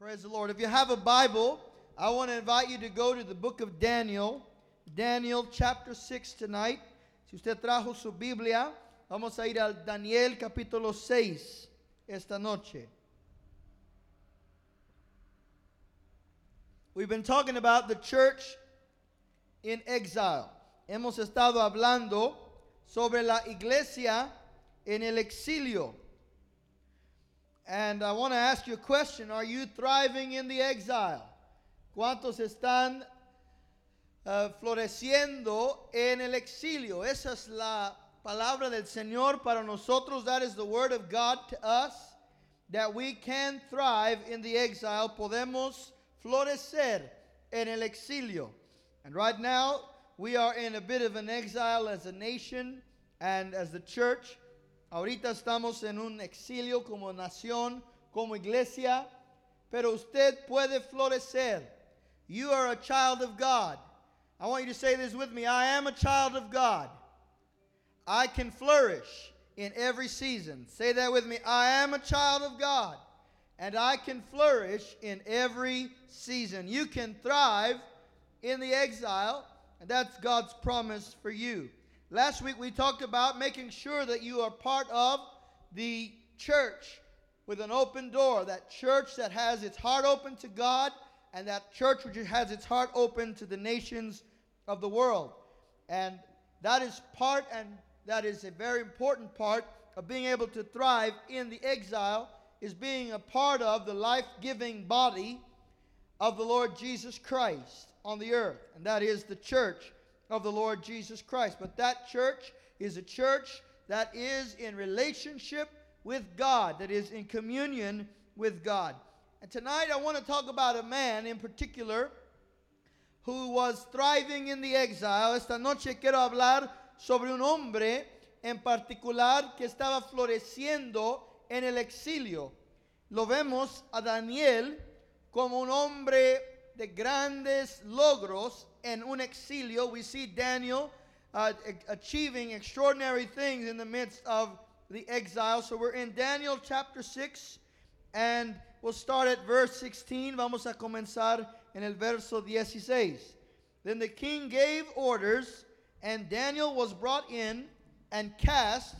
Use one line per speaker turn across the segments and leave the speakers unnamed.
Praise the Lord. If you have a Bible, I want to invite you to go to the book of Daniel, Daniel chapter 6 tonight. Si usted trajo su Biblia, vamos a ir al Daniel capítulo 6 esta noche. We've been talking about the church in exile. Hemos estado hablando sobre la iglesia en el exilio. And I want to ask you a question Are you thriving in the exile? ¿Cuántos están uh, floreciendo en el exilio? Esa es la palabra del Señor para nosotros. That is the word of God to us. That we can thrive in the exile. Podemos florecer en el exilio. And right now, we are in a bit of an exile as a nation and as the church. Ahorita estamos en un exilio como nación, como iglesia, pero usted puede florecer. You are a child of God. I want you to say this with me. I am a child of God. I can flourish in every season. Say that with me. I am a child of God, and I can flourish in every season. You can thrive in the exile, and that's God's promise for you. Last week we talked about making sure that you are part of the church with an open door, that church that has its heart open to God, and that church which has its heart open to the nations of the world. And that is part, and that is a very important part of being able to thrive in the exile, is being a part of the life giving body of the Lord Jesus Christ on the earth, and that is the church of the Lord Jesus Christ. But that church is a church that is in relationship with God, that is in communion with God. And tonight I want to talk about a man in particular who was thriving in the exile. Esta noche quiero hablar sobre un hombre en particular que estaba floreciendo en el exilio. Lo vemos a Daniel como un hombre de grandes logros en un exilio. We see Daniel uh, achieving extraordinary things in the midst of the exile. So we're in Daniel chapter 6 and we'll start at verse 16. Vamos a comenzar en el verso 16. Then the king gave orders and Daniel was brought in and cast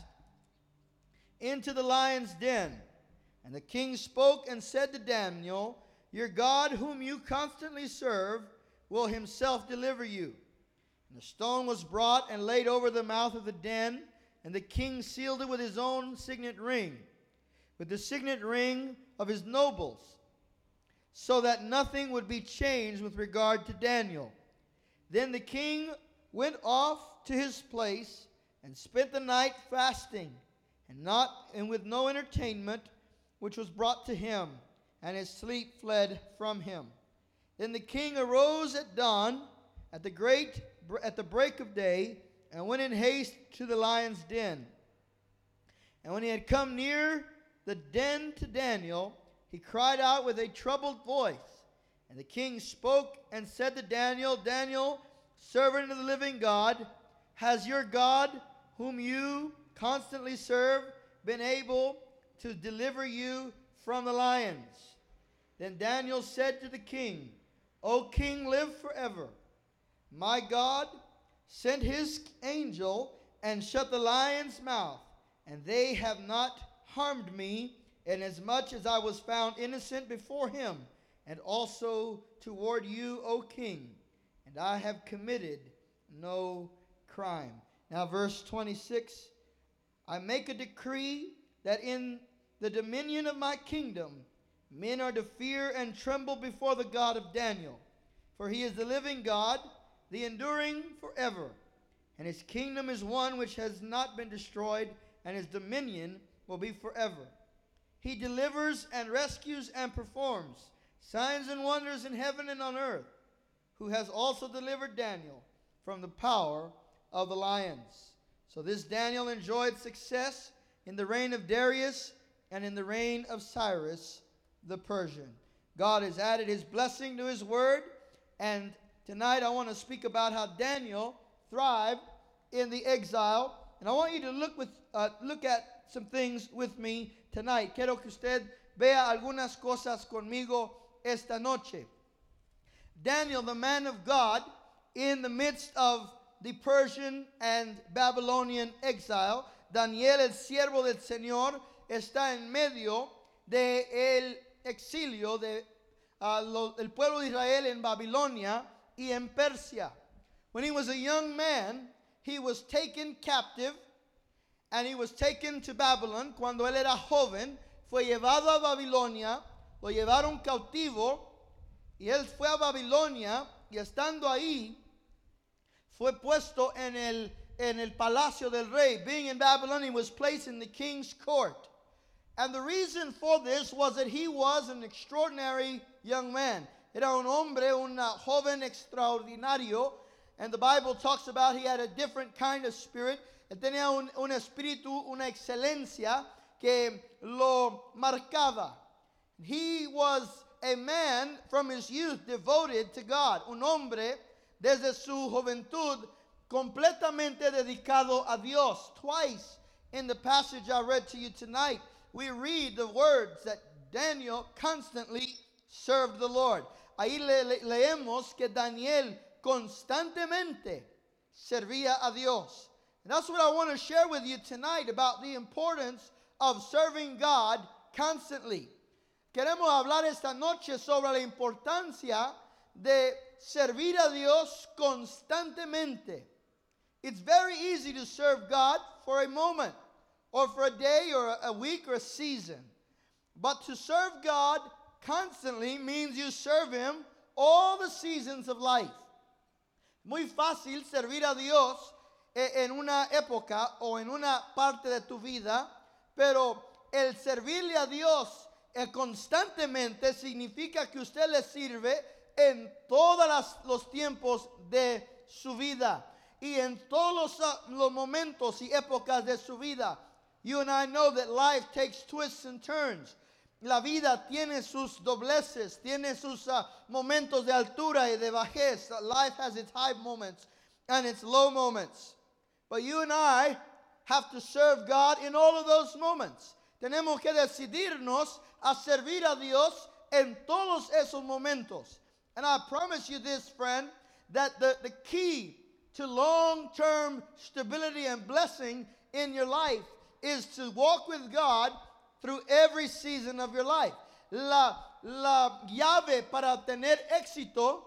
into the lion's den. And the king spoke and said to Daniel, Your God, whom you constantly serve, will himself deliver you. And the stone was brought and laid over the mouth of the den, and the king sealed it with his own signet ring, with the signet ring of his nobles, so that nothing would be changed with regard to Daniel. Then the king went off to his place and spent the night fasting, and not and with no entertainment which was brought to him, and his sleep fled from him. Then the king arose at dawn, at the great at the break of day, and went in haste to the lion's den. And when he had come near the den to Daniel, he cried out with a troubled voice. And the king spoke and said to Daniel, Daniel, servant of the living God, has your God, whom you constantly serve, been able to deliver you from the lions? Then Daniel said to the king, O king, live forever. My God sent his angel and shut the lion's mouth, and they have not harmed me, inasmuch as I was found innocent before him, and also toward you, O king, and I have committed no crime. Now, verse 26 I make a decree that in the dominion of my kingdom, Men are to fear and tremble before the God of Daniel, for he is the living God, the enduring forever. And his kingdom is one which has not been destroyed, and his dominion will be forever. He delivers and rescues and performs signs and wonders in heaven and on earth, who has also delivered Daniel from the power of the lions. So this Daniel enjoyed success in the reign of Darius and in the reign of Cyrus the Persian. God has added his blessing to his word, and tonight I want to speak about how Daniel thrived in the exile. And I want you to look with uh, look at some things with me tonight. Quiero que usted vea algunas cosas conmigo esta noche. Daniel, the man of God, in the midst of the Persian and Babylonian exile, Daniel, el siervo del Señor, está en medio del el exilio de, pueblo de Israel en Babilonia y en Persia. When he was a young man, he was taken captive and he was taken to Babylon. Cuando él era joven, fue llevado a Babilonia, lo llevaron cautivo y él fue a Babilonia y estando ahí fue puesto en el en el palacio del rey. Being in Babylon, he was placed in the king's court. And the reason for this was that he was an extraordinary young man. Era un hombre, un joven extraordinario. And the Bible talks about he had a different kind of spirit. Tenía un, un espíritu, una excelencia que lo marcaba. He was a man from his youth devoted to God. Un hombre desde su juventud completamente dedicado a Dios. Twice in the passage I read to you tonight, we read the words that Daniel constantly served the Lord. Ahí le, le, leemos que Daniel constantemente servía a Dios. And that's what I want to share with you tonight about the importance of serving God constantly. Queremos hablar esta noche sobre la importancia de servir a Dios constantemente. It's very easy to serve God for a moment, or for a day, or a week, or a season. But to serve God constantly means you serve Him all the seasons of life. Muy fácil servir a Dios en una época o en una parte de tu vida, pero el servirle a Dios eh, constantemente significa que usted le sirve en todos los tiempos de su vida y en todos los, uh, los momentos y épocas de su vida. You and I know that life takes twists and turns. La vida tiene sus dobleces, tiene sus uh, momentos de altura y de bajez. Life has its high moments and its low moments. But you and I have to serve God in all of those moments. Tenemos que decidirnos a servir a Dios en todos esos momentos. And I promise you this, friend, that the, the key to long term stability and blessing in your life is to walk with God through every season of your life. La, la llave para tener éxito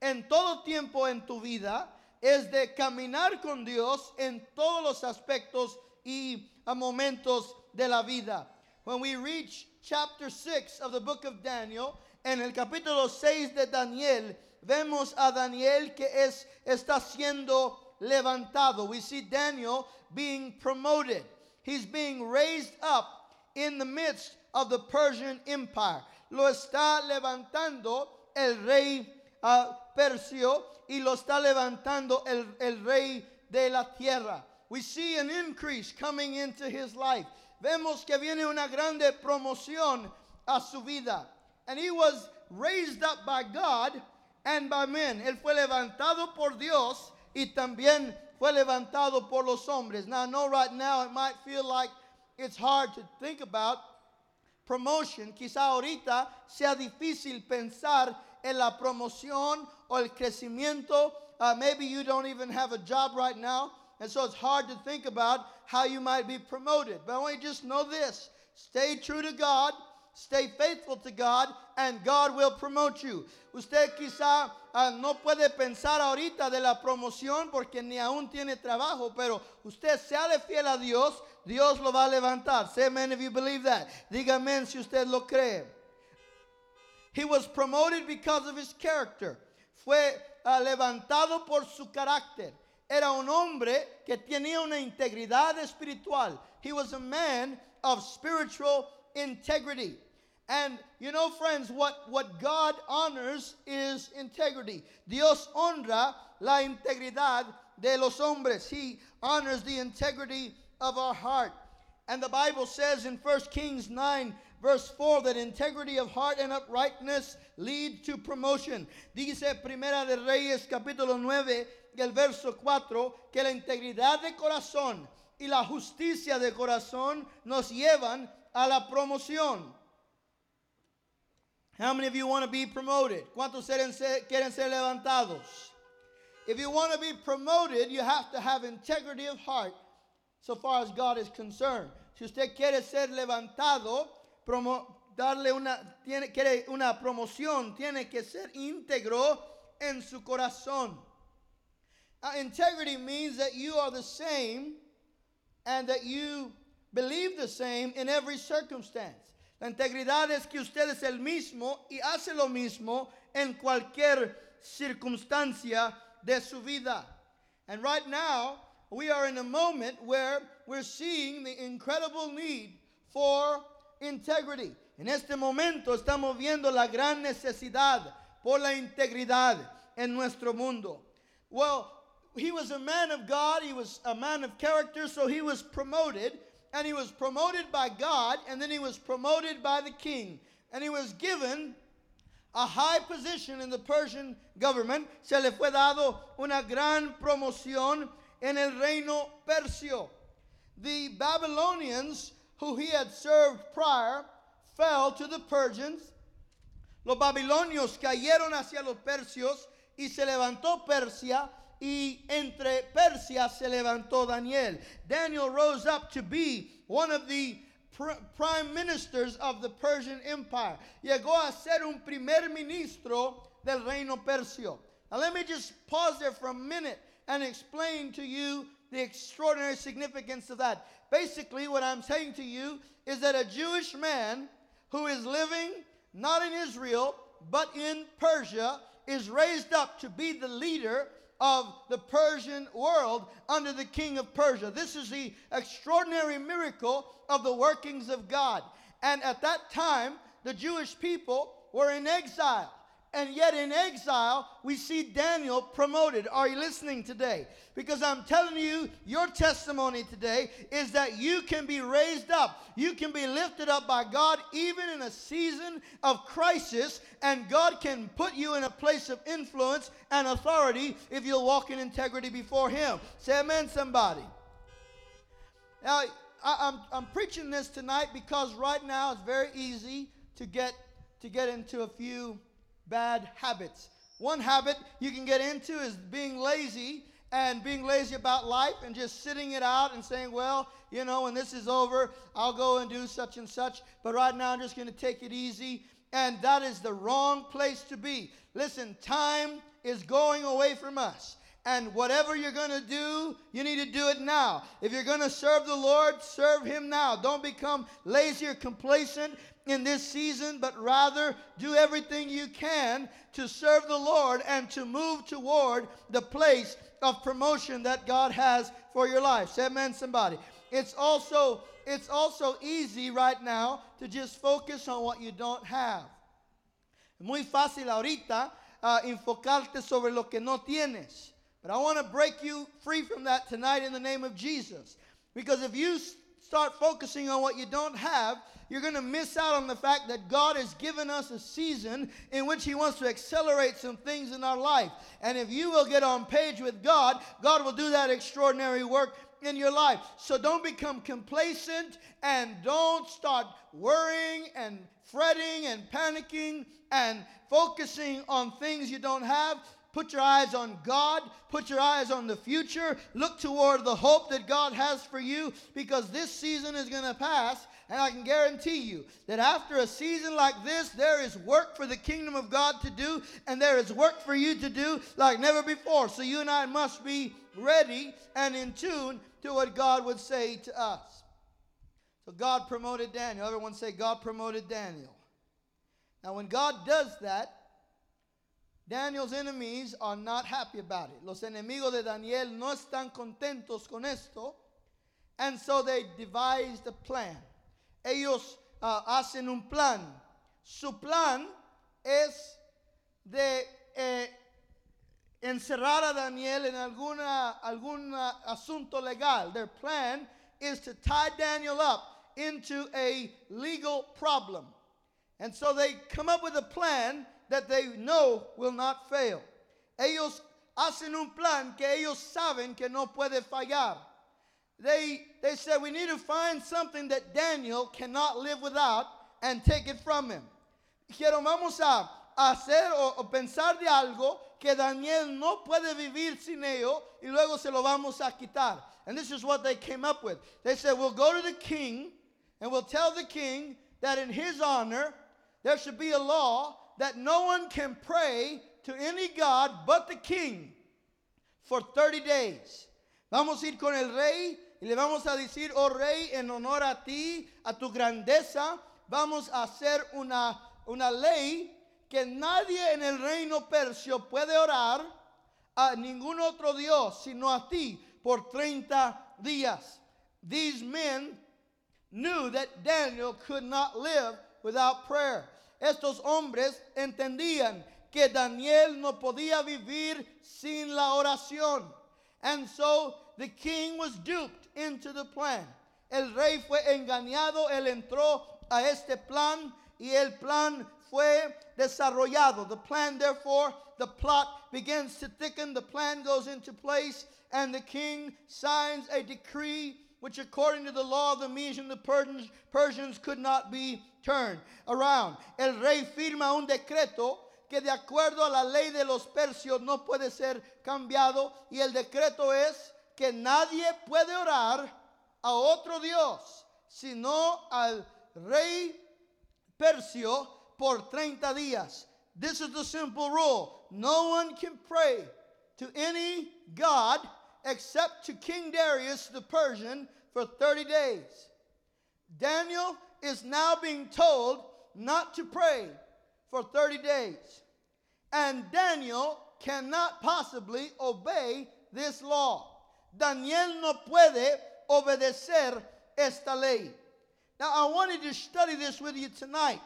en todo tiempo en tu vida es de caminar con Dios en todos los aspectos y momentos de la vida. When we reach chapter 6 of the book of Daniel, en el capítulo 6 de Daniel, vemos a Daniel que es, está siendo levantado. We see Daniel being promoted. He's being raised up in the midst of the Persian Empire. Lo está levantando el rey uh, Persio y lo está levantando el, el rey de la tierra. We see an increase coming into his life. Vemos que viene una grande promoción a su vida. And he was raised up by God and by men. Él fue levantado por Dios y también fue levantado por los hombres. Now, I know right now it might feel like it's hard to think about promotion. Quizá ahorita sea difícil pensar en la promoción o el crecimiento. Uh, maybe you don't even have a job right now, and so it's hard to think about how you might be promoted. But I want you to just know this stay true to God Stay faithful to God and God will promote you. Usted quizá uh, no puede pensar ahorita de la promoción porque ni aún tiene trabajo, pero usted sea fiel a Dios, Dios lo va a levantar. Say amen if you believe that. Diga si usted lo cree. He was promoted because of his character. Fue uh, levantado por su carácter. Era un hombre que tenía una integridad espiritual. He was a man of spiritual integrity. And you know, friends, what, what God honors is integrity. Dios honra la integridad de los hombres. He honors the integrity of our heart. And the Bible says in 1 Kings 9, verse 4, that integrity of heart and uprightness lead to promotion. Dice Primera de Reyes, capítulo 9, el verso 4, que la integridad de corazón y la justicia de corazón nos llevan a la promoción. How many of you want to be promoted? ¿Cuántos quieren ser, levantados? If you want to be promoted, you have to have integrity of heart so far as God is concerned. Si usted quiere ser levantado, promo, darle una, tiene, quiere una promoción, tiene que ser íntegro en su corazón. Uh, integrity means that you are the same and that you believe the same in every circumstance. La integridad es que usted es el mismo y hace lo mismo en cualquier circunstancia de su vida. And right now, we are in a moment where we're seeing the incredible need for integrity. En este momento estamos viendo la gran necesidad por la integridad en nuestro mundo. Well, he was a man of God, he was a man of character, so he was promoted, and he was promoted by God, and then he was promoted by the king. And he was given a high position in the Persian government. Se le fue dado una gran promoción en el reino persio. The Babylonians, who he had served prior, fell to the Persians. Los babilonios cayeron hacia los persios y se levantó Persia y entre Persia se levantó Daniel. Daniel rose up to be one of the pr prime ministers of the Persian Empire. Llegó a ser un primer ministro del reino persio. Now let me just pause there for a minute and explain to you the extraordinary significance of that. Basically, what I'm saying to you is that a Jewish man who is living not in Israel, but in Persia, is raised up to be the leader of the Persian world under the king of Persia. This is the extraordinary miracle of the workings of God. And at that time, the Jewish people were in exile. And yet, in exile, we see Daniel promoted. Are you listening today? Because I'm telling you, your testimony today is that you can be raised up. You can be lifted up by God even in a season of crisis, and God can put you in a place of influence and authority if you'll walk in integrity before Him. Say amen, somebody. Now, I, am I'm, I'm preaching this tonight because right now it's very easy to get to get into a few bad habits. One habit you can get into is being lazy and being lazy about life and just sitting it out and saying, well, you know, when this is over, I'll go and do such and such. But right now, I'm just going to take it easy. And that is the wrong place to be. Listen, time is going away from us. And whatever you're going to do, you need to do it now. If you're going to serve the Lord, serve Him now. Don't become lazy or complacent in this season, but rather do everything you can to serve the Lord and to move toward the place of promotion that God has for your life. Say amen, somebody. It's also it's also easy right now to just focus on what you don't have. Muy fácil ahorita uh, enfocarte sobre lo que no tienes. But I want to break you free from that tonight in the name of Jesus. Because if you start focusing on what you don't have, you're going to miss out on the fact that God has given us a season in which He wants to accelerate some things in our life. And if you will get on page with God, God will do that extraordinary work in your life. So don't become complacent and don't start worrying and fretting and panicking and focusing on things you don't have. Put your eyes on God. Put your eyes on the future. Look toward the hope that God has for you because this season is going to pass and I can guarantee you that after a season like this, there is work for the kingdom of God to do, and there is work for you to do like never before. So you and I must be ready and in tune to what God would say to us. So God promoted Daniel. Everyone say, God promoted Daniel. Now, when God does that, Daniel's enemies are not happy about it. Los enemigos de Daniel no están contentos con esto. And so they devised a plan ellos uh, hacen un plan. Su plan es de eh, encerrar a Daniel en alguna, algún asunto legal. Their plan is to tie Daniel up into a legal problem. And so they come up with a plan that they know will not fail. Ellos hacen un plan que ellos saben que no puede fallar they, they said, we need to find something that Daniel cannot live without and take it from him. quiero, vamos a hacer o, o pensar de algo que Daniel no puede vivir sin ello y luego se lo vamos a quitar. And this is what they came up with. They said, We'll go to the king and we'll tell the king that in his honor there should be a law that no one can pray to any God but the king for 30 days. Vamos a ir con el rey y le vamos a decir, oh rey, en honor a ti, a tu grandeza, vamos a hacer una, una ley que nadie en el reino persio puede orar a ningún otro Dios sino a ti por 30 días. These men knew that Daniel could not live without prayer. Estos hombres entendían que Daniel no podía vivir sin la oración. And so the king was duped into the plan. El rey fue engañado, él entró a este plan y el plan fue desarrollado. The plan, therefore, the plot begins to thicken, the plan goes into place, and the king signs a decree which, according to the law of the Medes and the Persians, Persians could not be turned around. El rey firma un decreto que de acuerdo a la ley de los persios no puede ser cambiado y el decreto es que nadie puede orar a otro Dios sino al rey persio por 30 días. This is the simple rule. No one can pray to any God except to King Darius the Persian for 30 days. Daniel is now being told not to pray for 30 days. And Daniel cannot possibly obey this law. Daniel no puede obedecer esta ley. Now, I wanted to study this with you tonight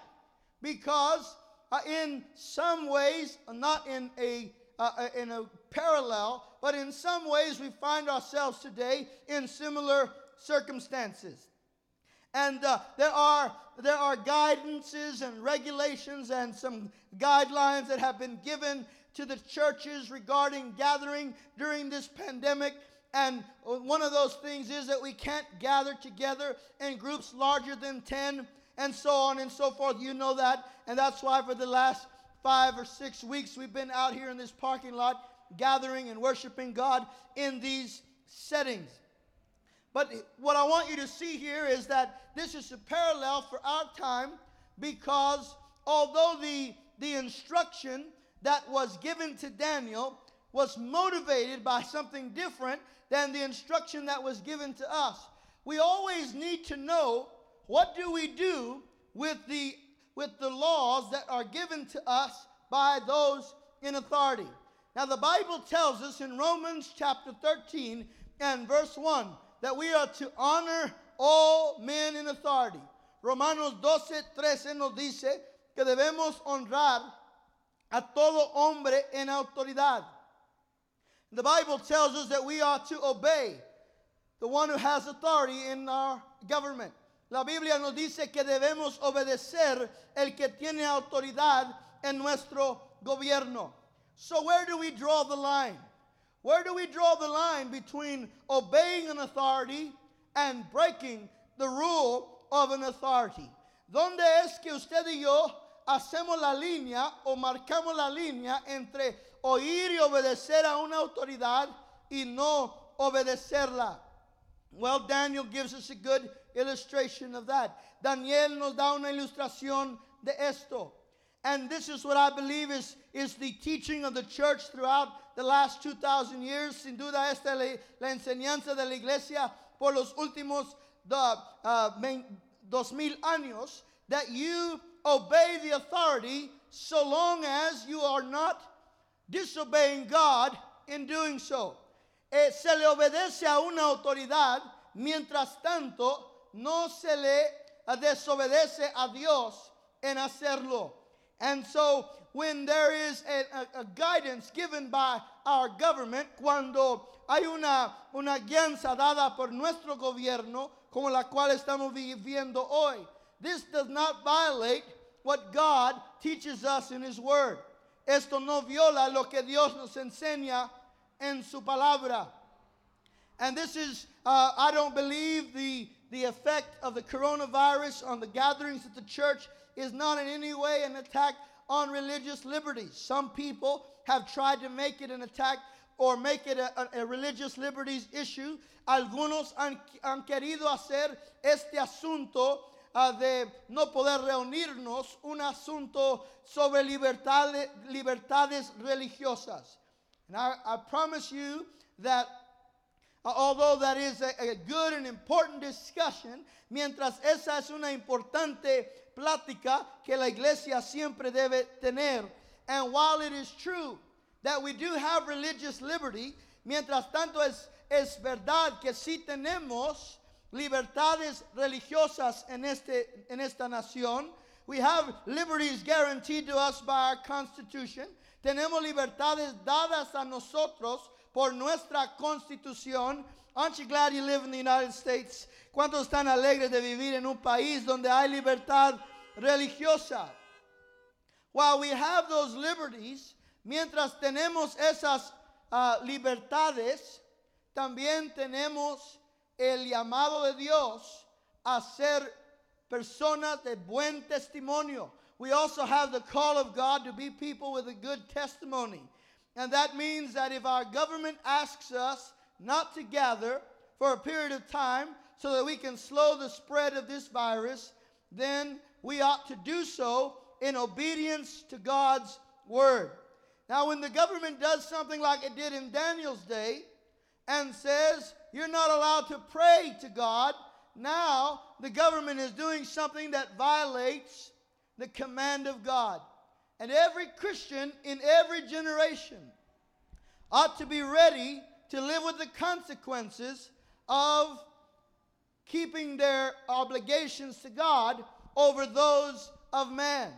because, uh, in some ways, not in a uh, uh, in a parallel, but in some ways we find ourselves today in similar circumstances. And uh, there are there are guidances and regulations and some guidelines that have been given to the churches regarding gathering during this pandemic. And uh, one of those things is that we can't gather together in groups larger than 10 and so on and so forth. You know that. And that's why for the last five or six weeks we've been out here in this parking lot gathering and worshiping God in these settings. But what I want you to see here is that this is a parallel for our time because although the, the instruction that was given to Daniel was motivated by something different than the instruction that was given to us, we always need to know what do we do with the, with the laws that are given to us by those in authority. Now, the Bible tells us in Romans chapter 13 and verse 1 that we are to honor all men in authority. Romanos 12, 13 nos dice que debemos honrar a todo hombre en autoridad. The Bible tells us that we are to obey the one who has authority in our government. La Biblia nos dice que debemos obedecer el que tiene autoridad en nuestro gobierno. So, where do we draw the line? Where do we draw the line between obeying an authority and breaking the rule of an authority? ¿Dónde es que usted y yo hacemos la línea o marcamos la línea entre oír y obedecer a una autoridad y no obedecerla? Well, Daniel gives us a good illustration of that. Daniel nos da una ilustración de esto. And this is what I believe is, is the teaching of the church throughout the last 2,000 years. Sin duda, esta es la, enseñanza de la iglesia por los últimos uh, dos mil años. That you obey the authority so long as you are not disobeying God in doing so. Eh, se le obedece a una autoridad, mientras tanto no se le desobedece a Dios en hacerlo. And so, when there is a, guidance given by our government, cuando hay una, una guianza dada por nuestro gobierno, como la cual estamos viviendo hoy, this does not violate what God teaches us in His Word. Esto no viola lo que Dios nos enseña en su palabra. And this is, uh, I don't believe, the, the effect of the coronavirus on the gatherings at the church is not in any way an attack on religious liberties. Some people have tried to make it an attack or make it a, a, a religious liberties issue. Algunos han, han querido hacer este asunto de no poder reunirnos un asunto sobre libertad, libertades religiosas. And I, I promise you that uh, although that is a, a good and important discussion, mientras esa es una importante plática que la iglesia siempre debe tener. And while it is true that we do have religious liberty, mientras tanto es, es verdad que sí tenemos libertades religiosas en, este, en esta nación. We have liberties guaranteed to us by our Constitution. Tenemos libertades dadas a nosotros por nuestra Constitución. Aren't you glad you live in the United States? ¿Cuántos están alegres de vivir en un país donde hay libertad religiosa? While we have those liberties, mientras tenemos esas uh, libertades, también tenemos el llamado de Dios a ser personas de buen testimonio. We also have the call of God to be people with a good testimony. And that means that if our government asks us not to gather for a period of time so that we can slow the spread of this virus, then we ought to do so in obedience to God's word. Now, when the government does something like it did in Daniel's day and says, you're not allowed to pray to God. Now, the government is doing something that violates the command of God. And every Christian in every generation ought to be ready to live with the consequences of keeping their obligations to God over those of man.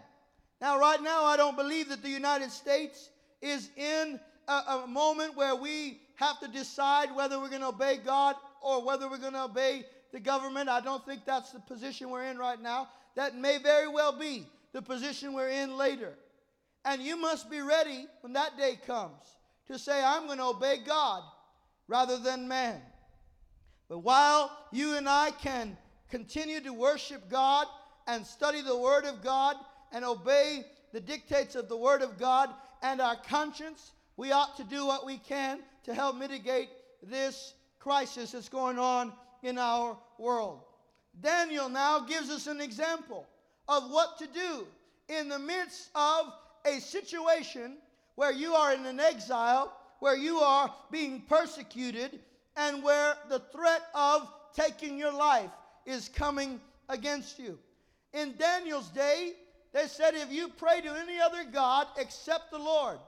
Now, right now, I don't believe that the United States is in a, a moment where we have to decide whether we're going to obey God or whether we're going to obey the government. I don't think that's the position we're in right now. That may very well be the position we're in later. And you must be ready when that day comes to say, I'm going to obey God rather than man. But while you and I can continue to worship God and study the Word of God and obey the dictates of the Word of God and our conscience, we ought to do what we can to help mitigate this crisis that's going on in our world. Daniel now gives us an example of what to do in the midst of a situation where you are in an exile, where you are being persecuted, and where the threat of taking your life is coming against you. In Daniel's day, they said if you pray to any other God except the Lord,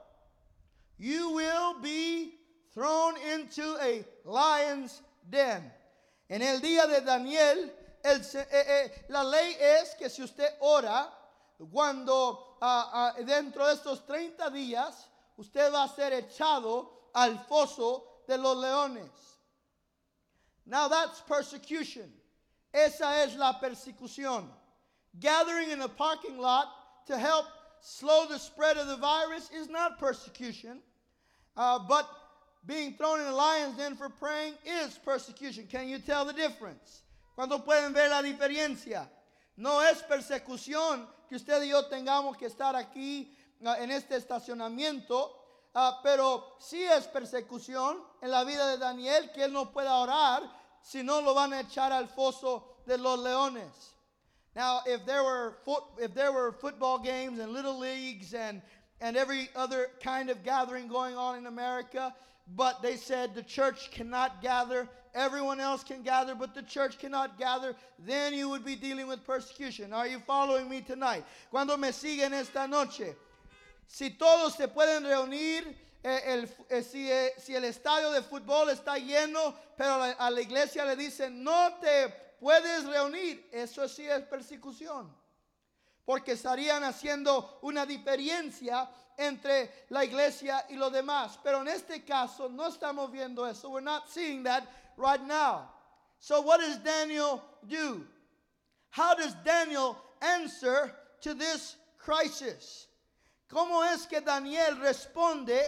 you will be thrown into a lion's den. En el día de Daniel, el, eh, eh, la ley es que si usted ora, cuando uh, uh, dentro de estos 30 días, usted va a ser echado al foso de los leones. Now that's persecution. Esa es la persecución. Gathering in a parking lot to help slow the spread of the virus is not persecution. Uh, but being thrown in a lion's den for praying is persecution. Can you tell the difference? ¿Cuándo pueden ver la diferencia? No es persecución que usted y yo tengamos que estar aquí uh, en este estacionamiento, uh, pero sí es persecución en la vida de Daniel que él no pueda orar, si no lo van a echar al foso de los leones. Now, if there were if there were football games and little leagues and and every other kind of gathering going on in America. But they said the church cannot gather. Everyone else can gather, but the church cannot gather. Then you would be dealing with persecution. Are you following me tonight? Cuando me siguen esta noche. Si todos se pueden reunir, eh, el, eh, si, eh, si, el estadio de fútbol está lleno, pero la, a la iglesia le dicen, no te puedes reunir, eso sí es persecución porque estarían haciendo una diferencia entre la iglesia y los demás. Pero en este caso no estamos viendo eso. We're not seeing that right now. So what does Daniel do? How does Daniel answer to this crisis? ¿Cómo es que Daniel responde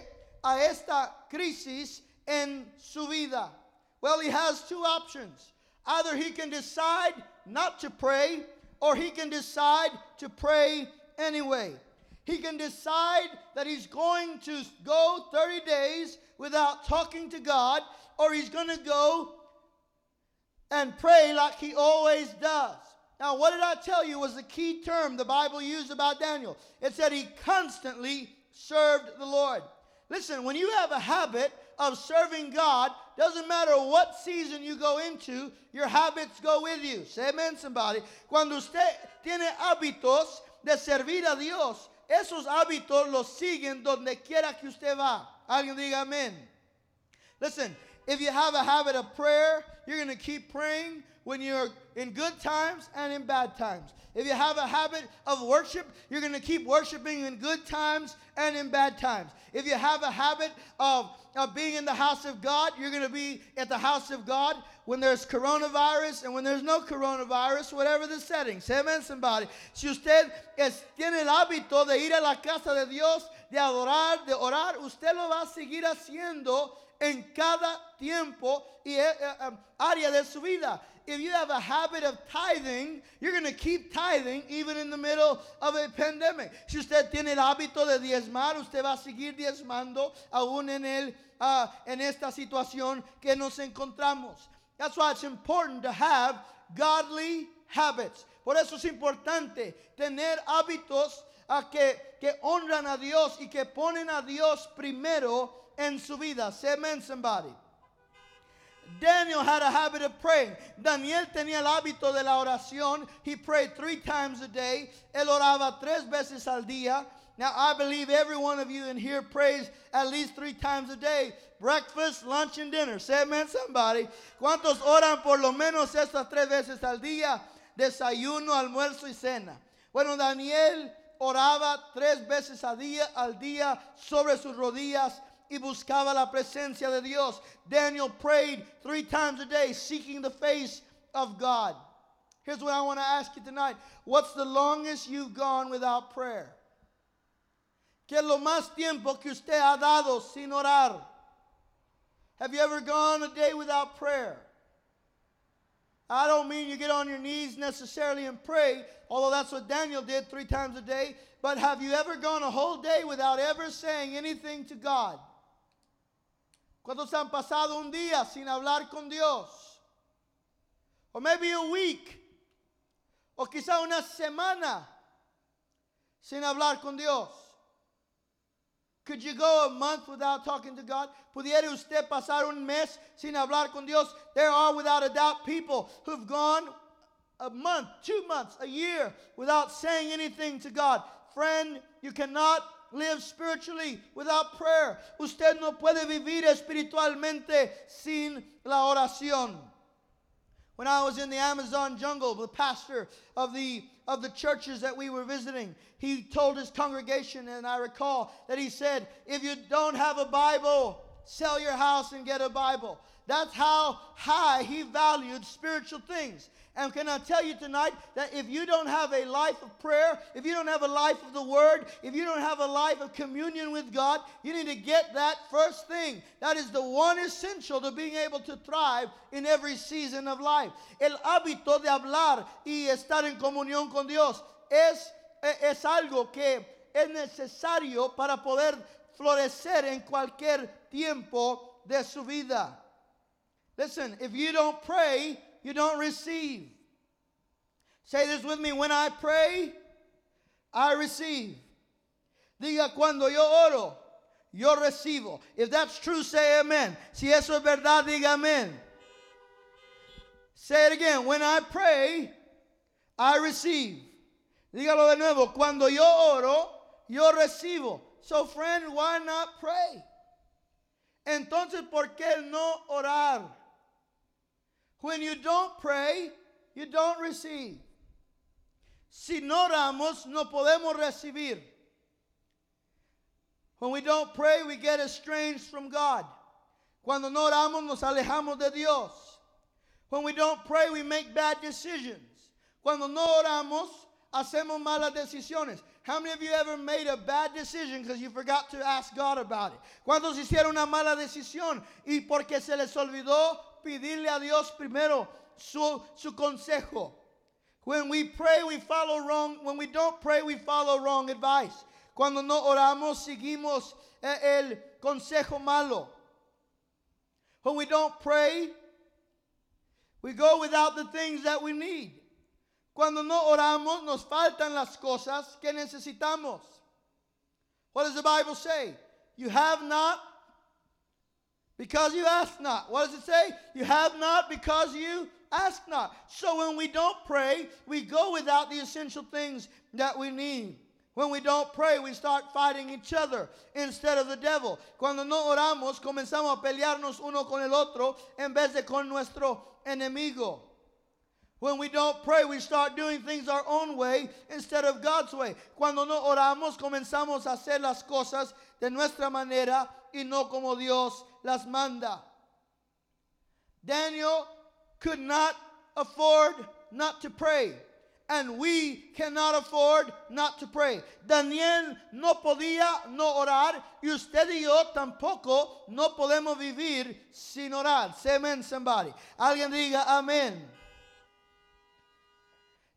a esta crisis en su vida? Well, he has two options. Either he can decide not to pray, or he can decide to pray anyway. He can decide that he's going to go 30 days without talking to God, or he's going to go and pray like he always does. Now, what did I tell you was the key term the Bible used about Daniel? It said he constantly served the Lord. Listen, when you have a habit of serving God, doesn't matter what season you go into, your habits go with you. Say amen, somebody. Cuando usted tiene hábitos de servir a Dios, esos hábitos los siguen donde quiera que usted va. Alguien diga amén. Listen, if you have a habit of prayer, you're going to keep praying when you're in good times and in bad times. If you have a habit of worship, you're going to keep worshiping in good times and in bad times. If you have a habit of, of being in the house of God, you're going to be at the house of God when there's coronavirus and when there's no coronavirus, whatever the setting. Say amen, somebody. Si usted es, tiene el hábito de ir a la casa de Dios, de adorar, de orar, usted lo va a seguir haciendo en cada tiempo y eh, eh, área de su vida. If you have a habit of tithing, you're going to keep tithing even in the middle of a pandemic. Si usted tiene el hábito de diezmar, usted va a seguir diezmando aún en, el, uh, en esta situación que nos encontramos. That's why it's important to have godly habits. Por eso es importante tener hábitos uh, que, que honran a Dios y que ponen a Dios primero en su vida. Say amen, somebody. Daniel had a habit of praying. Daniel tenía el hábito de la oración. He prayed three times a day. Él oraba tres veces al día. Now, I believe every one of you in here prays at least three times a day breakfast, lunch, and dinner. Say amen, somebody. ¿Cuántos oran por lo menos estas tres veces al día? Desayuno, almuerzo y cena. Bueno, Daniel oraba tres veces al día, al día sobre sus rodillas y buscaba la presencia de Dios. Daniel prayed three times a day, seeking the face of God. Here's what I want to ask you tonight What's the longest you've gone without prayer? ¿Qué es lo más tiempo que usted ha dado sin orar? Have you ever gone a day without prayer? I don't mean you get on your knees necessarily and pray, although that's what Daniel did three times a day. But have you ever gone a whole day without ever saying anything to God? ¿Cuántos han pasado un día sin hablar con Dios? O maybe a week. O quizá una semana sin hablar con Dios. Could you go a month without talking to God? ¿Pudiera usted pasar un mes sin hablar con Dios? There are without a doubt people who've gone a month, two months, a year without saying anything to God. Friend, you cannot live spiritually without prayer. Usted no puede vivir espiritualmente sin la oración. When I was in the Amazon jungle, the pastor of the of the churches that we were visiting, he told his congregation, and I recall that he said, If you don't have a Bible, sell your house and get a Bible. That's how high he valued spiritual things. And can I tell you tonight that if you don't have a life of prayer, if you don't have a life of the Word, if you don't have a life of communion with God, you need to get that first thing. That is the one essential to being able to thrive in every season of life. El hábito de hablar y estar en comunión con Dios es, es algo que es necesario para poder florecer en cualquier tiempo de su vida. Listen, if you don't pray, you don't receive. Say this with me when I pray, I receive. Diga cuando yo oro, yo recibo. If that's true, say amen. Si eso es verdad, diga amen. Say it again. When I pray, I receive. Dígalo de nuevo. Cuando yo oro, yo recibo. So, friend, why not pray? Entonces, ¿por qué no orar? When you don't pray, you don't receive. Si no oramos, no podemos recibir. When we don't pray, we get estranged from God. Cuando no oramos, nos alejamos de Dios. When we don't pray, we make bad decisions. Cuando no oramos, hacemos malas decisiones. How many of you ever made a bad decision because you forgot to ask God about it? ¿Cuántos hicieron una mala decisión y porque se les olvidó pedirle a Dios primero su, su consejo. When we pray, we follow wrong. When we don't pray, we follow wrong advice. Cuando no oramos, seguimos eh, el consejo malo. When we don't pray, we go without the things that we need. Cuando no oramos, nos faltan las cosas que necesitamos. What does the Bible say? You have not because you ask not. What does it say? You have not because you ask not. So when we don't pray, we go without the essential things that we need. When we don't pray, we start fighting each other instead of the devil. Cuando no oramos, comenzamos a pelearnos uno con el otro en vez de con nuestro enemigo. When we don't pray, we start doing things our own way instead of God's way. Cuando no oramos, comenzamos a hacer las cosas de nuestra manera y no como Dios las manda. Daniel could not afford not to pray. And we cannot afford not to pray. Daniel no podía no orar y usted y yo tampoco no podemos vivir sin orar. Say amen somebody. Alguien diga amén.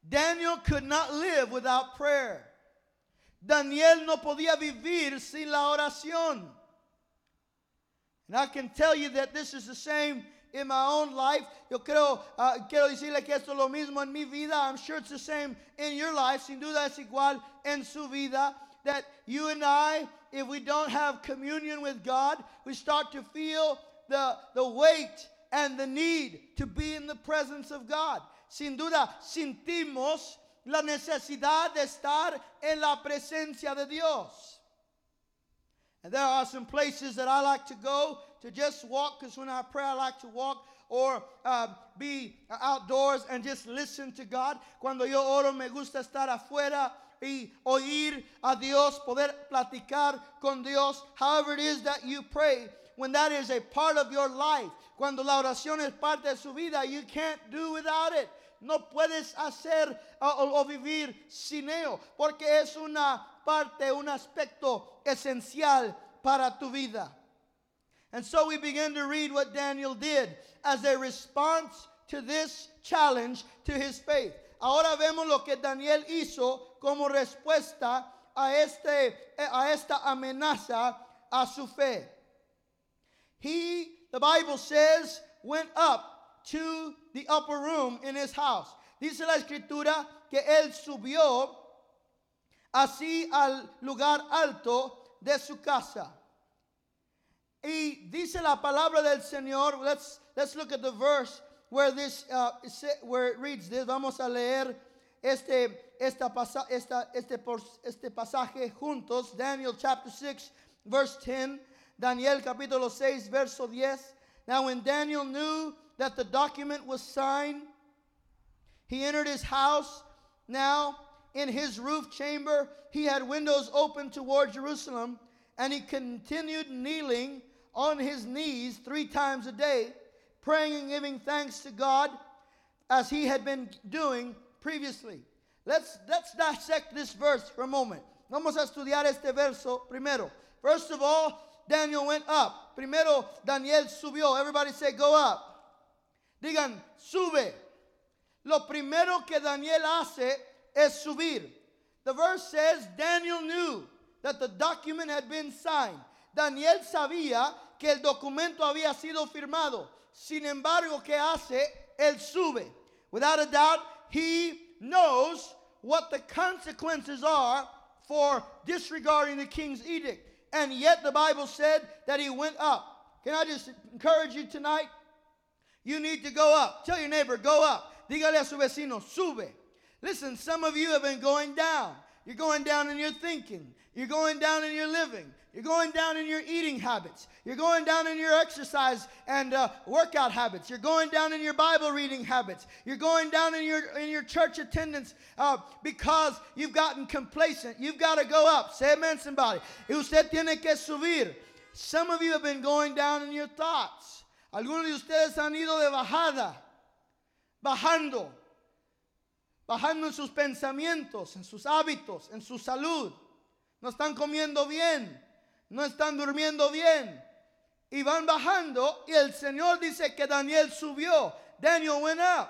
Daniel could not live without prayer. Daniel no podía vivir sin la oración. And I can tell you that this is the same in my own life. Yo creo, uh, quiero decirle que esto es lo mismo en mi vida. I'm sure it's the same in your life. Sin duda es igual en su vida. That you and I, if we don't have communion with God, we start to feel the, the weight and the need to be in the presence of God. Sin duda, sentimos la necesidad de estar en la presencia de Dios. And there are some places that I like to go to just walk, because when I pray, I like to walk or uh, be outdoors and just listen to God. Cuando yo oro, me gusta estar afuera y oír a Dios, poder platicar con Dios. However, it is that you pray, when that is a part of your life, cuando la oración es parte de su vida, you can't do without it. No puedes hacer o, o vivir sin ello, porque es una parte, un aspecto esencial para tu vida. And so we begin to read what Daniel did as a response to this challenge to his faith. Ahora vemos lo que Daniel hizo como respuesta a, este, a esta amenaza a su fe. He, the Bible says, went up to the upper room in his house. Dice la escritura que él subió así al lugar alto de su casa. Y dice la palabra del Señor, let's, let's look at the verse where, this, uh, where it reads this. Vamos a leer este, esta esta, este, este pasaje juntos. Daniel chapter 6, verse 10. Daniel capítulo 6, verso 10. Now when Daniel knew that the document was signed, he entered his house. Now in his roof chamber, he had windows open toward Jerusalem, and he continued kneeling on his knees three times a day, praying and giving thanks to God as he had been doing previously. Let's, let's dissect this verse for a moment. Vamos a estudiar este verso primero. First of all, Daniel went up. Primero, Daniel subió. Everybody say, go up. Digan, sube. Lo primero que Daniel hace es subir. The verse says, Daniel knew that the document had been signed. Daniel sabía que el documento había sido firmado. Sin embargo, ¿qué hace? Él sube. Without a doubt, he knows what the consequences are for disregarding the king's edict. And yet the Bible said that he went up. Can I just encourage you tonight? You need to go up. Tell your neighbor, go up. Dígale a su vecino, sube. Listen, some of you have been going down. You're going down in your thinking. You're going down in your living. You're going down in your eating habits. You're going down in your exercise and uh, workout habits. You're going down in your Bible reading habits. You're going down in your in your church attendance uh, because you've gotten complacent. You've got to go up. Say amen, somebody. Usted tiene que subir. Some of you have been going down in your thoughts. Algunos de ustedes han ido de bajada, bajando, bajando en sus pensamientos, en sus hábitos, en su salud. No están comiendo bien no están durmiendo bien. Y van bajando y el Señor dice que Daniel subió. Daniel went up.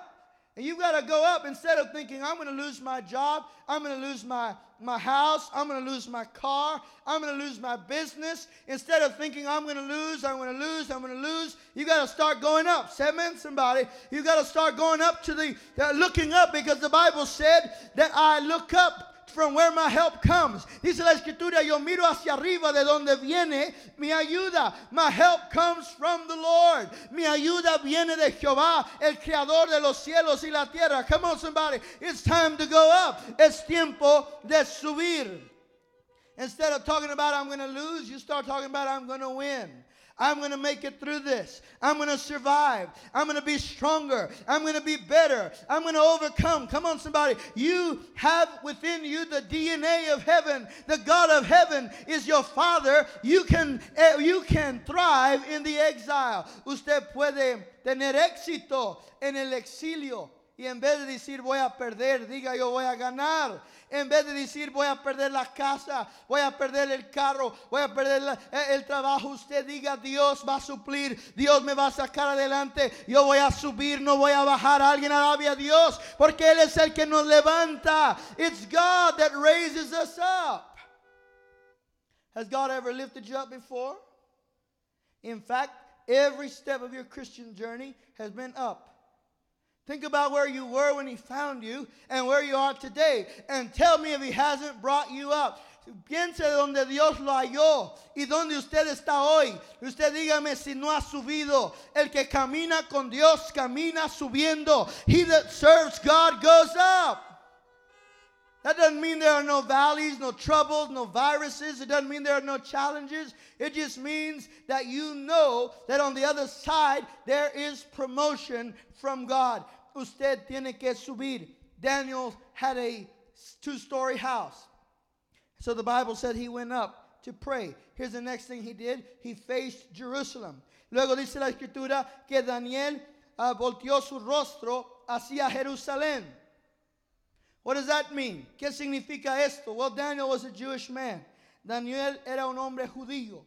And you got to go up instead of thinking, I'm going to lose my job, I'm going to lose my, my house, I'm going to lose my car, I'm going to lose my business. Instead of thinking, I'm going to lose, I'm going to lose, I'm going to lose, you've got to start going up. Amen, somebody. you've got to start going up to the, uh, looking up because the Bible said that I look up from where my help comes. Dice la escritura, yo miro hacia arriba de donde viene mi ayuda. My help comes from the Lord. Mi ayuda viene de Jehová, el creador de los cielos y la tierra. Come on somebody, it's time to go up. Es tiempo de subir. Instead of talking about I'm going to lose, you start talking about I'm going to win. I'm going to make it through this. I'm going to survive. I'm going to be stronger. I'm going to be better. I'm going to overcome. Come on, somebody. You have within you the DNA of heaven. The God of heaven is your Father. You can, eh, you can thrive in the exile. Usted puede tener éxito en el exilio. Y en vez de decir voy a perder, diga yo voy a ganar. En vez de decir voy a perder la casa, voy a perder el carro, voy a perder eh, el trabajo, usted diga Dios va a suplir, Dios me va a sacar adelante, yo voy a subir, no voy a bajar. Alguien alabe a Dios porque Él es el que nos levanta. It's God that raises us up. Has God ever lifted you up before? In fact, every step of your Christian journey has been up. Think about where you were when he found you and where you are today. And tell me if he hasn't brought you up. Piense donde Dios lo halló y donde usted está hoy. Usted dígame si no ha subido. El que camina con Dios camina subiendo. He that serves God goes up. That doesn't mean there are no valleys, no troubles, no viruses. It doesn't mean there are no challenges. It just means that you know that on the other side there is promotion from God. Usted tiene que subir. Daniel had a two story house. So the Bible said he went up to pray. Here's the next thing he did he faced Jerusalem. Luego dice la escritura que Daniel uh, volteó su rostro hacia Jerusalén. What does that mean? ¿Qué significa esto? Well, Daniel was a Jewish man. Daniel era un hombre judío.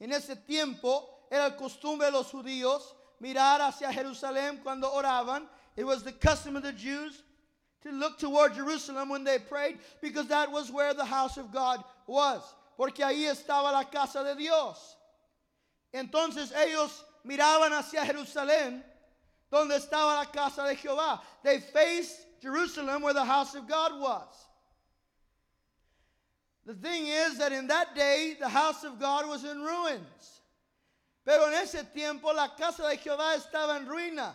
En ese tiempo era el costumbre de los judíos mirar hacia Jerusalén cuando oraban. It was the custom of the Jews to look toward Jerusalem when they prayed because that was where the house of God was. Porque ahí estaba la casa de Dios. Entonces ellos miraban hacia Jerusalén donde estaba la casa de Jehová. They faced Jerusalem where the house of God was. The thing is that in that day the house of God was in ruins. Pero en ese tiempo la casa de Jehová estaba en ruinas.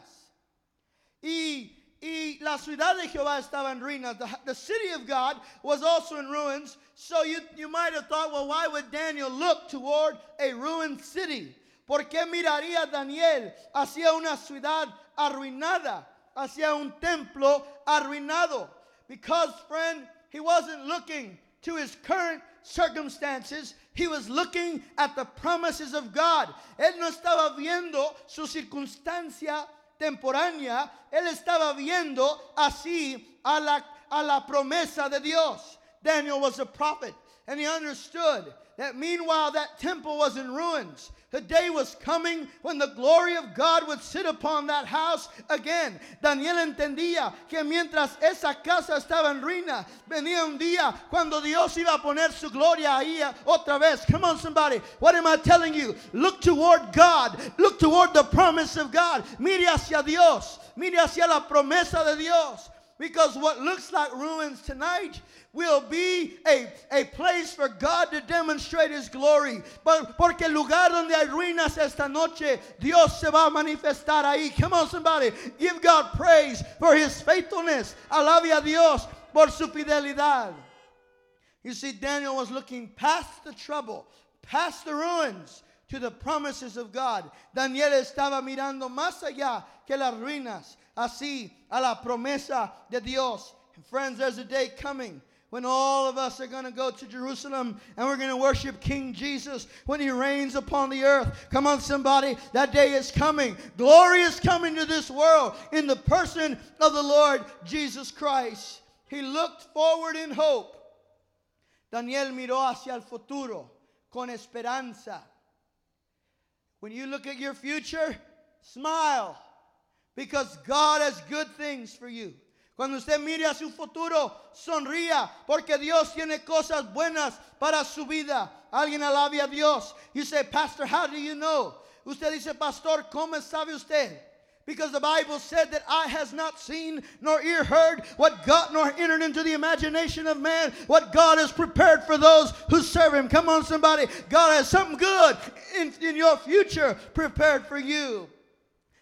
Y, y la ciudad de Jehová estaba en ruinas. The, the city of God was also in ruins. So you, you might have thought, well, why would Daniel look toward a ruined city? ¿Por qué miraría Daniel hacia una ciudad arruinada? Hacia un templo arruinado. Because, friend, he wasn't looking to his current circumstances, he was looking at the promises of God. Él no estaba viendo su circunstancia temporánea, él estaba viendo así a la, a la promesa de Dios. Daniel was a prophet, and he understood that meanwhile that temple was in ruins. The day was coming when the glory of God would sit upon that house again. Daniel entendía que mientras esa casa estaba en ruina, venía un día cuando Dios iba a poner su gloria ahí otra vez. Come on, somebody. What am I telling you? Look toward God. Look toward the promise of God. Mire hacia Dios. Mire hacia la promesa de Dios. Because what looks like ruins tonight will be a, a place for God to demonstrate His glory. But, porque el lugar donde hay ruinas esta noche, Dios se va a manifestar ahí. Come on, somebody. Give God praise for His faithfulness. Alabe a Dios por su fidelidad. You see, Daniel was looking past the trouble, past the ruins, to the promises of God. Daniel estaba mirando más allá que las ruinas así a la promesa de Dios. And friends, there's a day coming when all of us are going to go to Jerusalem and we're going to worship King Jesus when he reigns upon the earth. Come on, somebody. That day is coming. Glory is coming to this world in the person of the Lord Jesus Christ. He looked forward in hope. Daniel miró hacia el futuro con esperanza. When you look at your future, smile because God has good things for you. Cuando usted mire a su futuro, sonría porque Dios tiene cosas buenas para su vida. Alguien alabe a Dios. You say, Pastor, how do you know? Usted dice, Pastor, ¿cómo sabe usted? Because the Bible said that eye has not seen nor ear heard what God nor entered into the imagination of man what God has prepared for those who serve him. Come on, somebody. God has something good in, in your future prepared for you.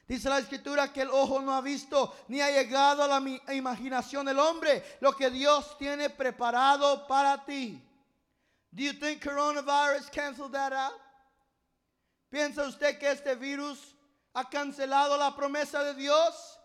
Dice la escritura que el ojo no ha visto ni ha llegado a la imaginación del hombre lo que Dios tiene preparado para ti. Do you think coronavirus canceled that out? ¿Piensa usted que este virus ha cancelado la promesa de Dios?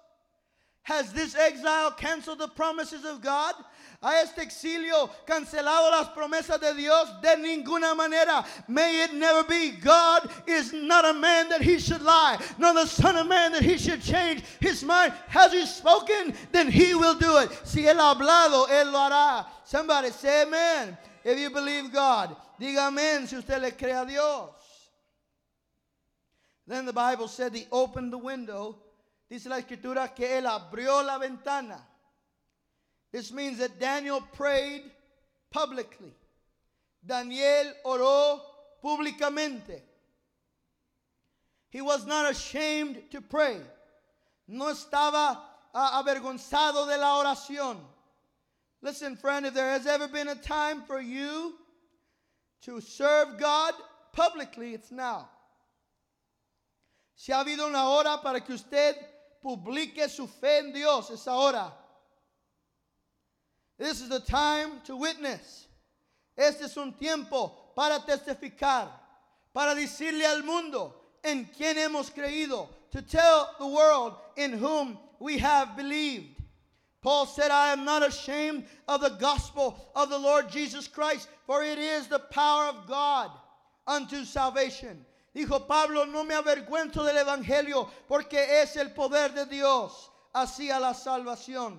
Has this exile canceled the promises of God? ¿Ha este exilio cancelado las promesas de Dios? De ninguna manera. May it never be. God is not a man that he should lie, nor the Son of Man that he should change his mind. Has he spoken? Then he will do it. Si él ha hablado, él lo hará. Somebody say amen. If you believe God, diga amén si usted le cree a Dios. Then the Bible said he opened the window. Dice la escritura que él abrió la ventana. This means that Daniel prayed publicly. Daniel oró públicamente. He was not ashamed to pray. No estaba uh, avergonzado de la oración. Listen, friend, if there has ever been a time for you to serve God publicly, it's now. Si ha habido una hora para que usted publique su fe en Dios, es ahora. This is the time to witness. Este es un tiempo para testificar, para decirle al mundo en quien hemos creído, to tell the world in whom we have believed. Paul said, I am not ashamed of the gospel of the Lord Jesus Christ, for it is the power of God unto salvation. Dijo Pablo, no me avergüenzo del Evangelio, porque es el poder de Dios hacia la salvación.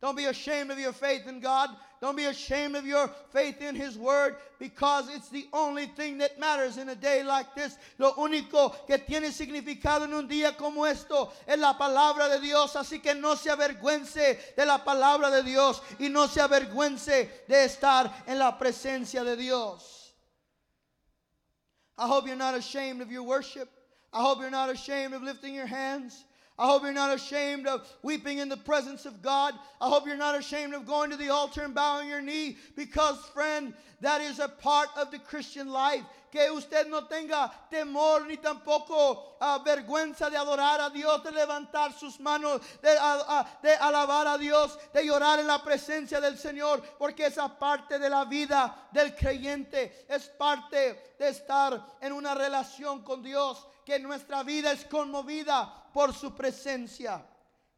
Don't be ashamed of your faith in God. Don't be ashamed of your faith in His Word because it's the only thing that matters in a day like this. Lo único que tiene significado en un día como esto es la palabra de Dios. Así que no se avergüence de la palabra de Dios y no se avergüence de estar en la presencia de Dios. I hope you're not ashamed of your worship. I hope you're not ashamed of lifting your hands. I hope you're not ashamed of weeping in the presence of God. I hope you're not ashamed of going to the altar and bowing your knee because, friend, that is a part of the Christian life. Que usted no tenga temor ni tampoco uh, vergüenza de adorar a Dios, de levantar sus manos, de, uh, de alabar a Dios, de llorar en la presencia del Señor, porque esa parte de la vida del creyente es parte de estar en una relación con Dios, que nuestra vida es conmovida por su presencia.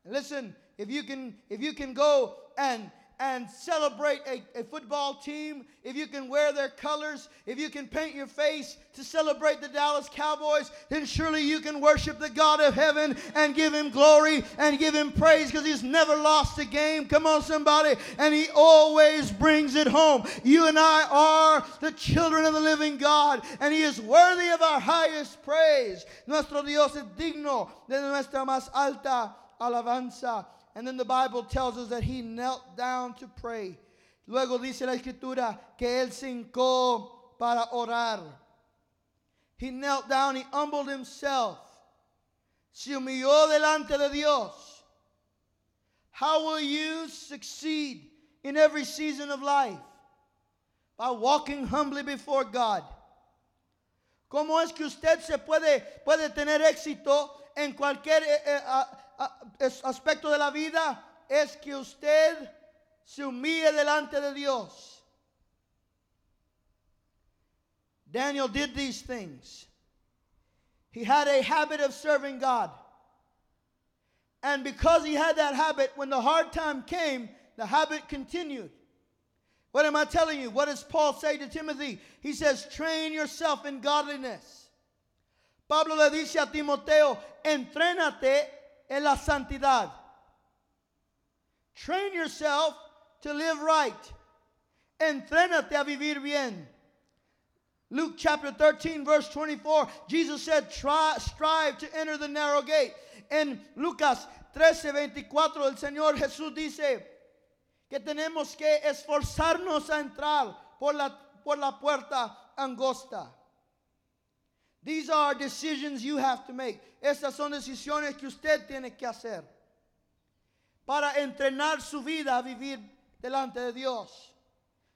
Listen, if you can if you can go and and celebrate a, a, football team, if you can wear their colors, if you can paint your face to celebrate the Dallas Cowboys, then surely you can worship the God of heaven and give him glory and give him praise because he's never lost a game. Come on, somebody. And he always brings it home. You and I are the children of the living God, and he is worthy of our highest praise. Nuestro Dios es digno de nuestra más alta alabanza. And then the Bible tells us that he knelt down to pray. Luego dice la escritura que él se hincó para orar. He knelt down, he humbled himself. Se humilló delante de Dios. How will you succeed in every season of life? By walking humbly before God. ¿Cómo es que usted se puede, puede tener éxito en cualquier eh, eh, aspecto de la vida es que usted se humille delante de Dios. Daniel did these things. He had a habit of serving God. And because he had that habit, when the hard time came, the habit continued. What am I telling you? What does Paul say to Timothy? He says, train yourself in godliness. Pablo le dice a Timoteo, entrénate la santidad. Train yourself to live right. Entrénate a vivir bien. Luke chapter 13, verse 24, Jesus said, Try, strive to enter the narrow gate. En Lucas 13, 24, el Señor Jesús dice que tenemos que esforzarnos a entrar por la puerta angosta. These are decisions you have to make. Estas son decisiones que usted tiene que hacer para entrenar su vida a vivir delante de Dios.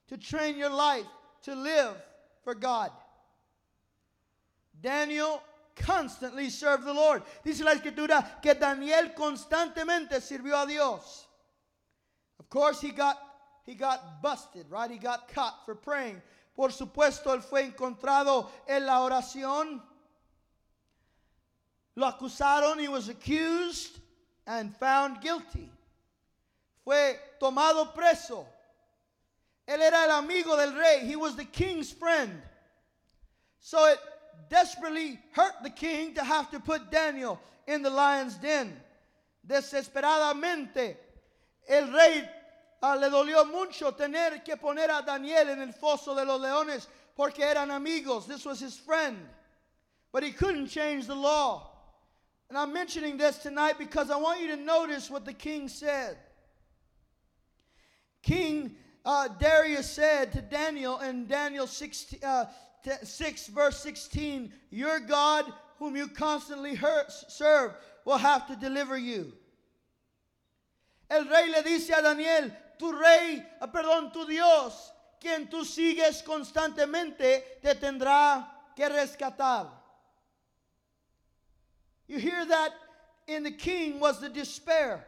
To train your life to live for God. Daniel constantly served the Lord. Dice la escritura que Daniel constantemente sirvió a Dios. Of course, he got he got busted, right? He got caught for praying. Por supuesto, él fue encontrado en la oración. Lo acusaron, he was accused and found guilty. Fue tomado preso. Él era el amigo del rey. He was the king's friend. So it desperately hurt the king to have to put Daniel in the lion's den. Desesperadamente, el rey uh, le dolió mucho tener que poner a Daniel en el foso de los leones porque eran amigos. This was his friend. But he couldn't change the law. And I'm mentioning this tonight because I want you to notice what the king said. King uh, Darius said to Daniel in Daniel 16, uh, 6, verse 16, Your God, whom you constantly hurt, serve, will have to deliver you. El rey le dice a Daniel, tu rey, uh, perdón, tu Dios, quien tú sigues constantemente, te tendrá que rescatar. You hear that in the king was the despair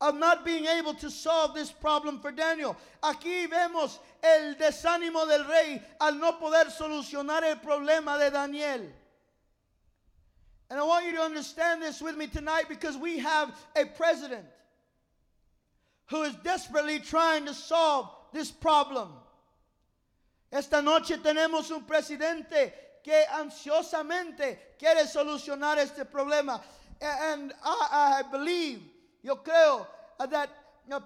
of not being able to solve this problem for Daniel. Aquí vemos el desánimo del rey al no poder solucionar el problema de Daniel. And I want you to understand this with me tonight because we have a president who is desperately trying to solve this problem. Esta noche tenemos un presidente que ansiosamente quiere solucionar este problema. And I, I believe, yo creo that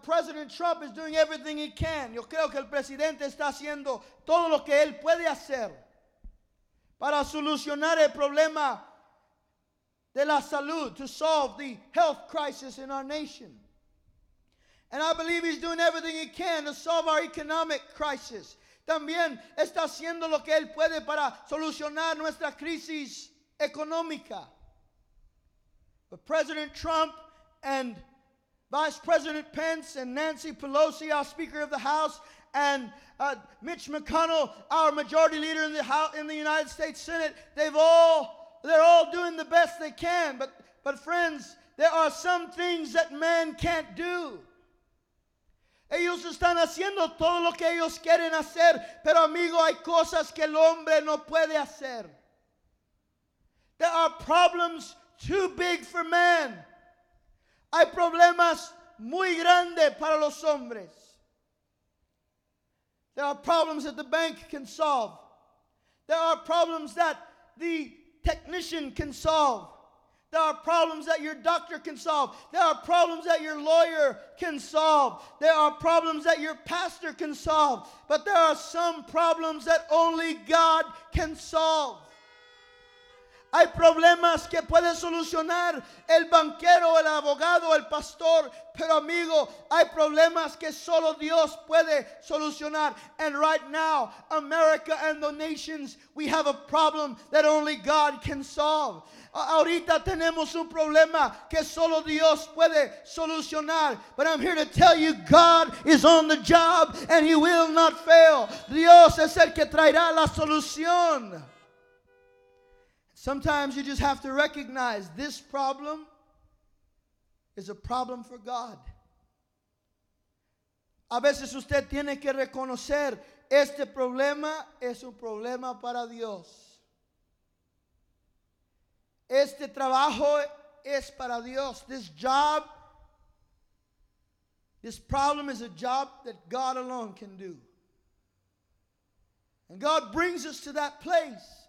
President Trump is doing everything he can. Yo creo que el presidente está haciendo todo lo que él puede hacer para solucionar el problema de la salud, to solve the health crisis in our nation. And I believe he's doing everything he can to solve our economic crisis. También está haciendo lo que él puede para solucionar nuestra crisis económica. But President Trump and Vice President Pence and Nancy Pelosi, our Speaker of the House, and uh, Mitch McConnell, our Majority Leader in the House, in the United States Senate, they've all they're all doing the best they can. But but friends, there are some things that man can't do. Ellos están haciendo todo lo que ellos quieren hacer, pero amigo, hay cosas que el hombre no puede hacer. There are problems too big for man. Hay problemas muy grandes para los hombres. There are problems that the bank can solve. There are problems that the technician can solve. There are problems that your doctor can solve. There are problems that your lawyer can solve. There are problems that your pastor can solve. But there are some problems that only God can solve. Hay problemas que puede solucionar el banquero, el abogado, el pastor. Pero amigo, hay problemas que solo Dios puede solucionar. And right now, America and the nations, we have a problem that only God can solve. Ahorita tenemos un problema que solo Dios puede solucionar. But I'm here to tell you, God is on the job and He will not fail. Dios es el que traerá la solución. Sometimes you just have to recognize this problem is a problem for God. A veces usted tiene que reconocer este problema es un problema para Dios. Este trabajo es para Dios. This job, this problem is a job that God alone can do. And God brings us to that place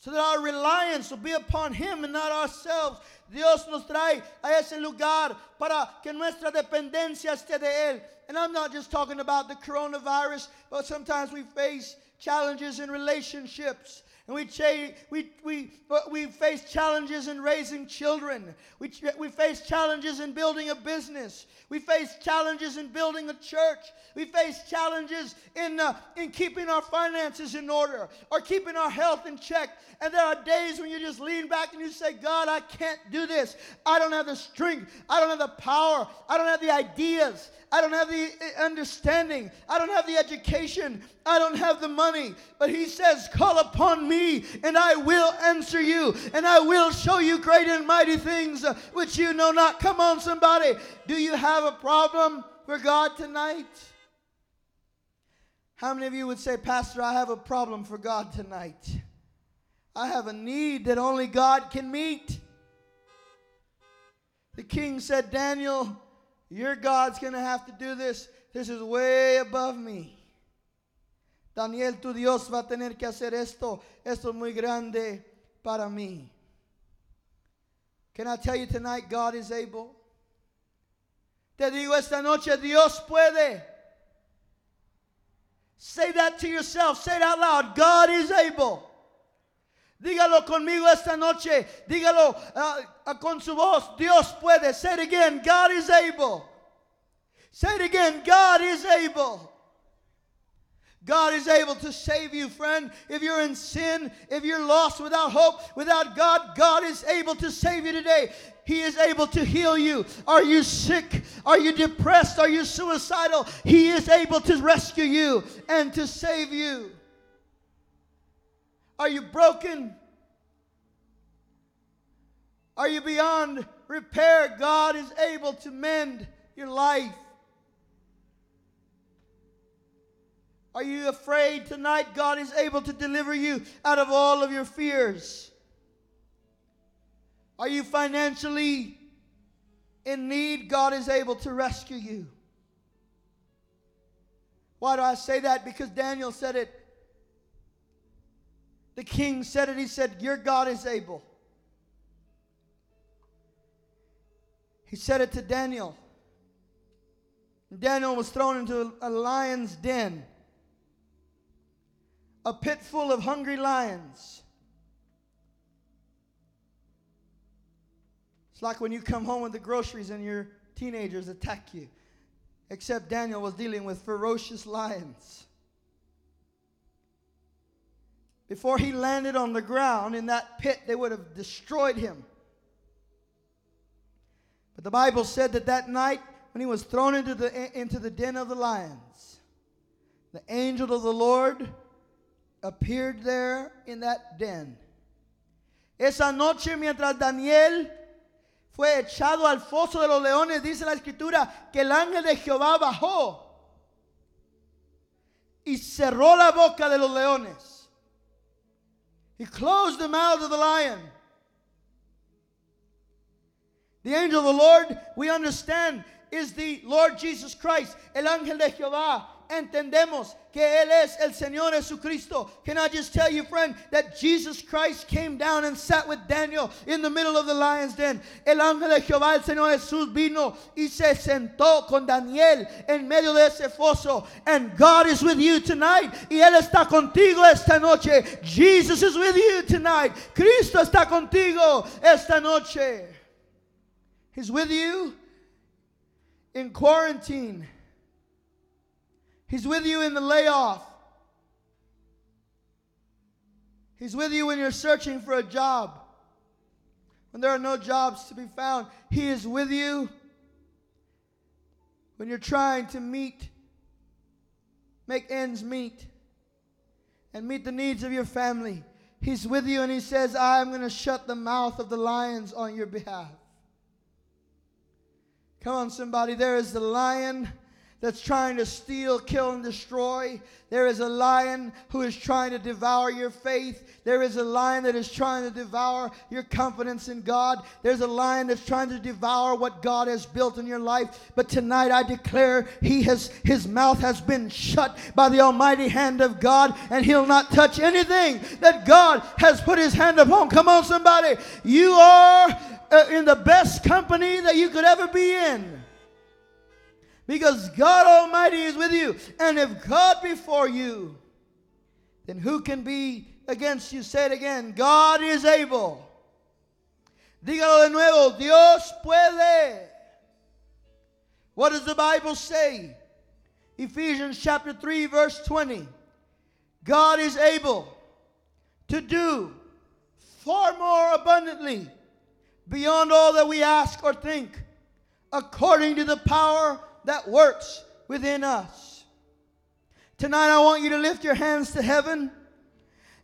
so that our reliance will be upon Him and not ourselves. Dios nos trae a ese lugar para que nuestra dependencia esté de Él. And I'm not just talking about the coronavirus, but sometimes we face challenges in relationships. And we, cha- we, we, uh, we face challenges in raising children. We, ch- we face challenges in building a business. We face challenges in building a church. We face challenges in, uh, in keeping our finances in order or keeping our health in check. And there are days when you just lean back and you say, God, I can't do this. I don't have the strength. I don't have the power. I don't have the ideas. I don't have the uh, understanding. I don't have the education. I don't have the money. But he says, Call upon me, and I will answer you, and I will show you great and mighty things uh, which you know not. Come on, somebody. Do you have a problem for God tonight? How many of you would say, Pastor, I have a problem for God tonight? I have a need that only God can meet. The king said, Daniel, your God's going to have to do this. This is way above me. Daniel, tu Dios va a tener que hacer esto. Esto es muy grande para mí. Can I tell you tonight, God is able? Te digo esta noche, Dios puede. Say that to yourself. Say it out loud. God is able. Dígalo conmigo esta noche. Dígalo uh, uh, con su voz. Dios puede. Say it again. God is able. Say it again. God is able. God is able to save you, friend. If you're in sin, if you're lost without hope, without God, God is able to save you today. He is able to heal you. Are you sick? Are you depressed? Are you suicidal? He is able to rescue you and to save you. Are you broken? Are you beyond repair? God is able to mend your life. Are you afraid tonight? God is able to deliver you out of all of your fears. Are you financially in need? God is able to rescue you. Why do I say that? Because Daniel said it. The king said it. He said, Your God is able. He said it to Daniel. Daniel was thrown into a lion's den a pit full of hungry lions. It's like when you come home with the groceries and your teenagers attack you. Except Daniel was dealing with ferocious lions. Before he landed on the ground in that pit, they would have destroyed him. But the Bible said that that night, when he was thrown into the, into the den of the lions, the angel of the Lord appeared there in that den. Esa noche mientras Daniel fue echado al foso de los leones, dice la escritura que el ángel de Jehová bajó y cerró la boca de los leones. He closed the mouth of the lion. The angel of the Lord, we understand, is the Lord Jesus Christ, el ángel de Jehová, entendemos que Él es el Señor Jesucristo. Can I just tell you, friend, that Jesus Christ came down and sat with Daniel in the middle of the lion's den? El ángel de Jehová, el Señor Jesús, vino y se sentó con Daniel en medio de ese foso. And God is with you tonight. Y Él está contigo esta noche. Jesus is with you tonight. Cristo está contigo esta noche. He's with you in quarantine. He's with you in the layoff. He's with you when you're searching for a job. When there are no jobs to be found, He is with you when you're trying to meet, make ends meet, and meet the needs of your family. He's with you and He says, I'm going to shut the mouth of the lions on your behalf. Come on, somebody. There is the lion that's trying to steal, kill, and destroy. There is a lion who is trying to devour your faith. There is a lion that is trying to devour your confidence in God. There's a lion that's trying to devour what God has built in your life. But tonight I declare he has his mouth has been shut by the almighty hand of God and he'll not touch anything that God has put his hand upon. Come on somebody. You are uh, in the best company that you could ever be in. Because God Almighty is with you. And if God be for you, then who can be against you? Say it again. God is able. Dígalo de nuevo. Dios puede. What does the Bible say? Ephesians chapter 3, verse 20. God is able to do far more abundantly beyond all that we ask or think, according to the power that works within us. Tonight, I want you to lift your hands to heaven.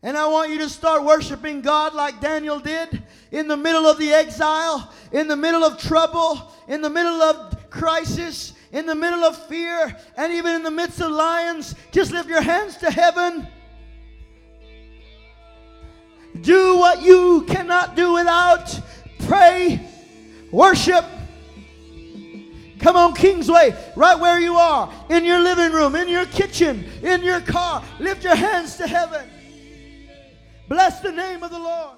And I want you to start worshiping God like Daniel did in the middle of the exile, in the middle of trouble, in the middle of crisis, in the middle of fear, and even in the midst of lions. Just lift your hands to heaven. Do what you cannot do without. Pray, worship. Come on, Kingsway, right where you are, in your living room, in your kitchen, in your car. Lift your hands to heaven. Bless the name of the Lord.